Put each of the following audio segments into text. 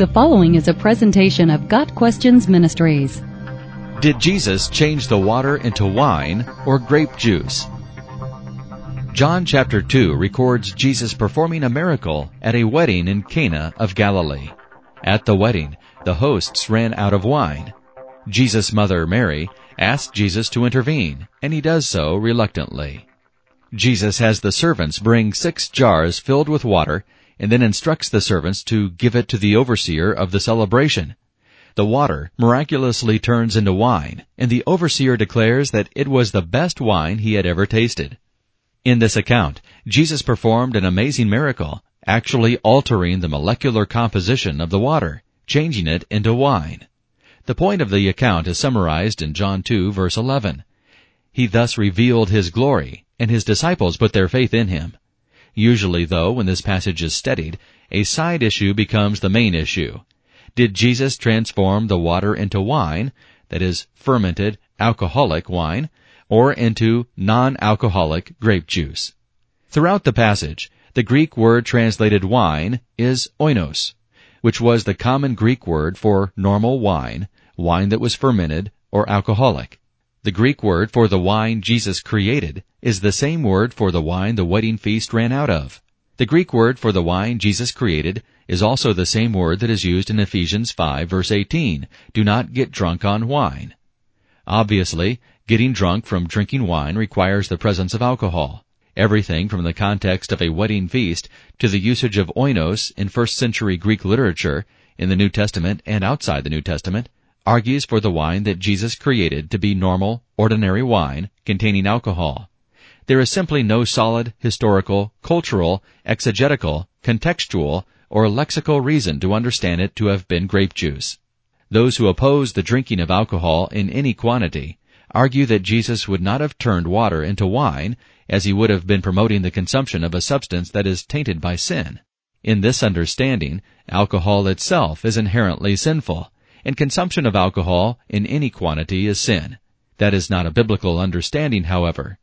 The following is a presentation of Got Questions Ministries. Did Jesus change the water into wine or grape juice? John chapter 2 records Jesus performing a miracle at a wedding in Cana of Galilee. At the wedding, the hosts ran out of wine. Jesus' mother, Mary, asked Jesus to intervene, and he does so reluctantly. Jesus has the servants bring six jars filled with water and then instructs the servants to give it to the overseer of the celebration. The water miraculously turns into wine, and the overseer declares that it was the best wine he had ever tasted. In this account, Jesus performed an amazing miracle, actually altering the molecular composition of the water, changing it into wine. The point of the account is summarized in John 2 verse 11. He thus revealed his glory, and his disciples put their faith in him. Usually, though, when this passage is studied, a side issue becomes the main issue. Did Jesus transform the water into wine, that is, fermented, alcoholic wine, or into non-alcoholic grape juice? Throughout the passage, the Greek word translated wine is oinos, which was the common Greek word for normal wine, wine that was fermented, or alcoholic. The Greek word for the wine Jesus created is the same word for the wine the wedding feast ran out of. The Greek word for the wine Jesus created is also the same word that is used in Ephesians 5 verse 18. Do not get drunk on wine. Obviously, getting drunk from drinking wine requires the presence of alcohol. Everything from the context of a wedding feast to the usage of oinos in first century Greek literature, in the New Testament and outside the New Testament, argues for the wine that Jesus created to be normal, ordinary wine containing alcohol. There is simply no solid, historical, cultural, exegetical, contextual, or lexical reason to understand it to have been grape juice. Those who oppose the drinking of alcohol in any quantity argue that Jesus would not have turned water into wine as he would have been promoting the consumption of a substance that is tainted by sin. In this understanding, alcohol itself is inherently sinful, and consumption of alcohol in any quantity is sin. That is not a biblical understanding, however.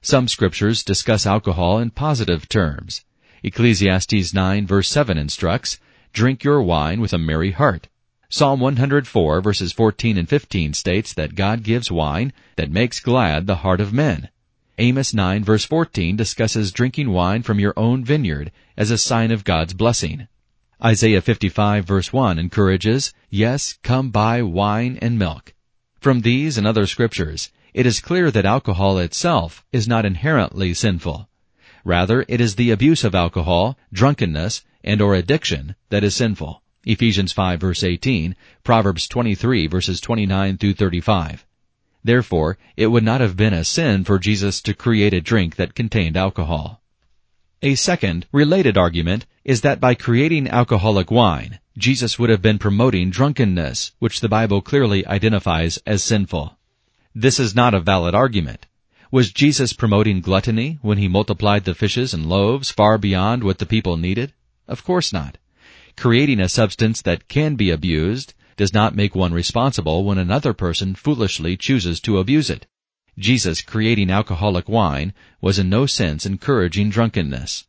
Some scriptures discuss alcohol in positive terms. Ecclesiastes 9 verse 7 instructs, Drink your wine with a merry heart. Psalm 104 verses 14 and 15 states that God gives wine that makes glad the heart of men. Amos 9 verse 14 discusses drinking wine from your own vineyard as a sign of God's blessing. Isaiah 55 verse 1 encourages, Yes, come buy wine and milk. From these and other scriptures, it is clear that alcohol itself is not inherently sinful. Rather, it is the abuse of alcohol, drunkenness, and or addiction that is sinful. Ephesians 5 verse 18, Proverbs 23 verses 29 through 35. Therefore, it would not have been a sin for Jesus to create a drink that contained alcohol. A second, related argument is that by creating alcoholic wine, Jesus would have been promoting drunkenness, which the Bible clearly identifies as sinful. This is not a valid argument. Was Jesus promoting gluttony when he multiplied the fishes and loaves far beyond what the people needed? Of course not. Creating a substance that can be abused does not make one responsible when another person foolishly chooses to abuse it. Jesus creating alcoholic wine was in no sense encouraging drunkenness.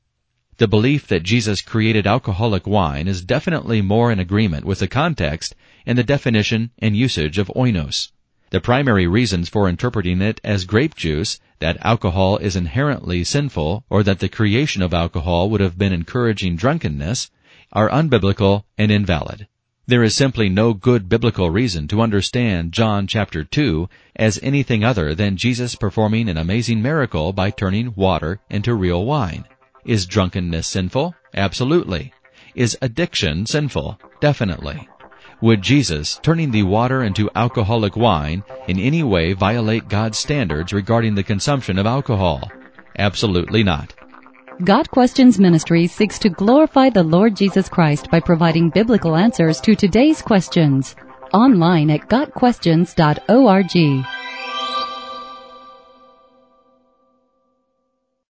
The belief that Jesus created alcoholic wine is definitely more in agreement with the context and the definition and usage of oinos. The primary reasons for interpreting it as grape juice, that alcohol is inherently sinful, or that the creation of alcohol would have been encouraging drunkenness, are unbiblical and invalid. There is simply no good biblical reason to understand John chapter 2 as anything other than Jesus performing an amazing miracle by turning water into real wine. Is drunkenness sinful? Absolutely. Is addiction sinful? Definitely. Would Jesus, turning the water into alcoholic wine, in any way violate God's standards regarding the consumption of alcohol? Absolutely not. Got Questions Ministry seeks to glorify the Lord Jesus Christ by providing biblical answers to today's questions. Online at GotQuestions.org.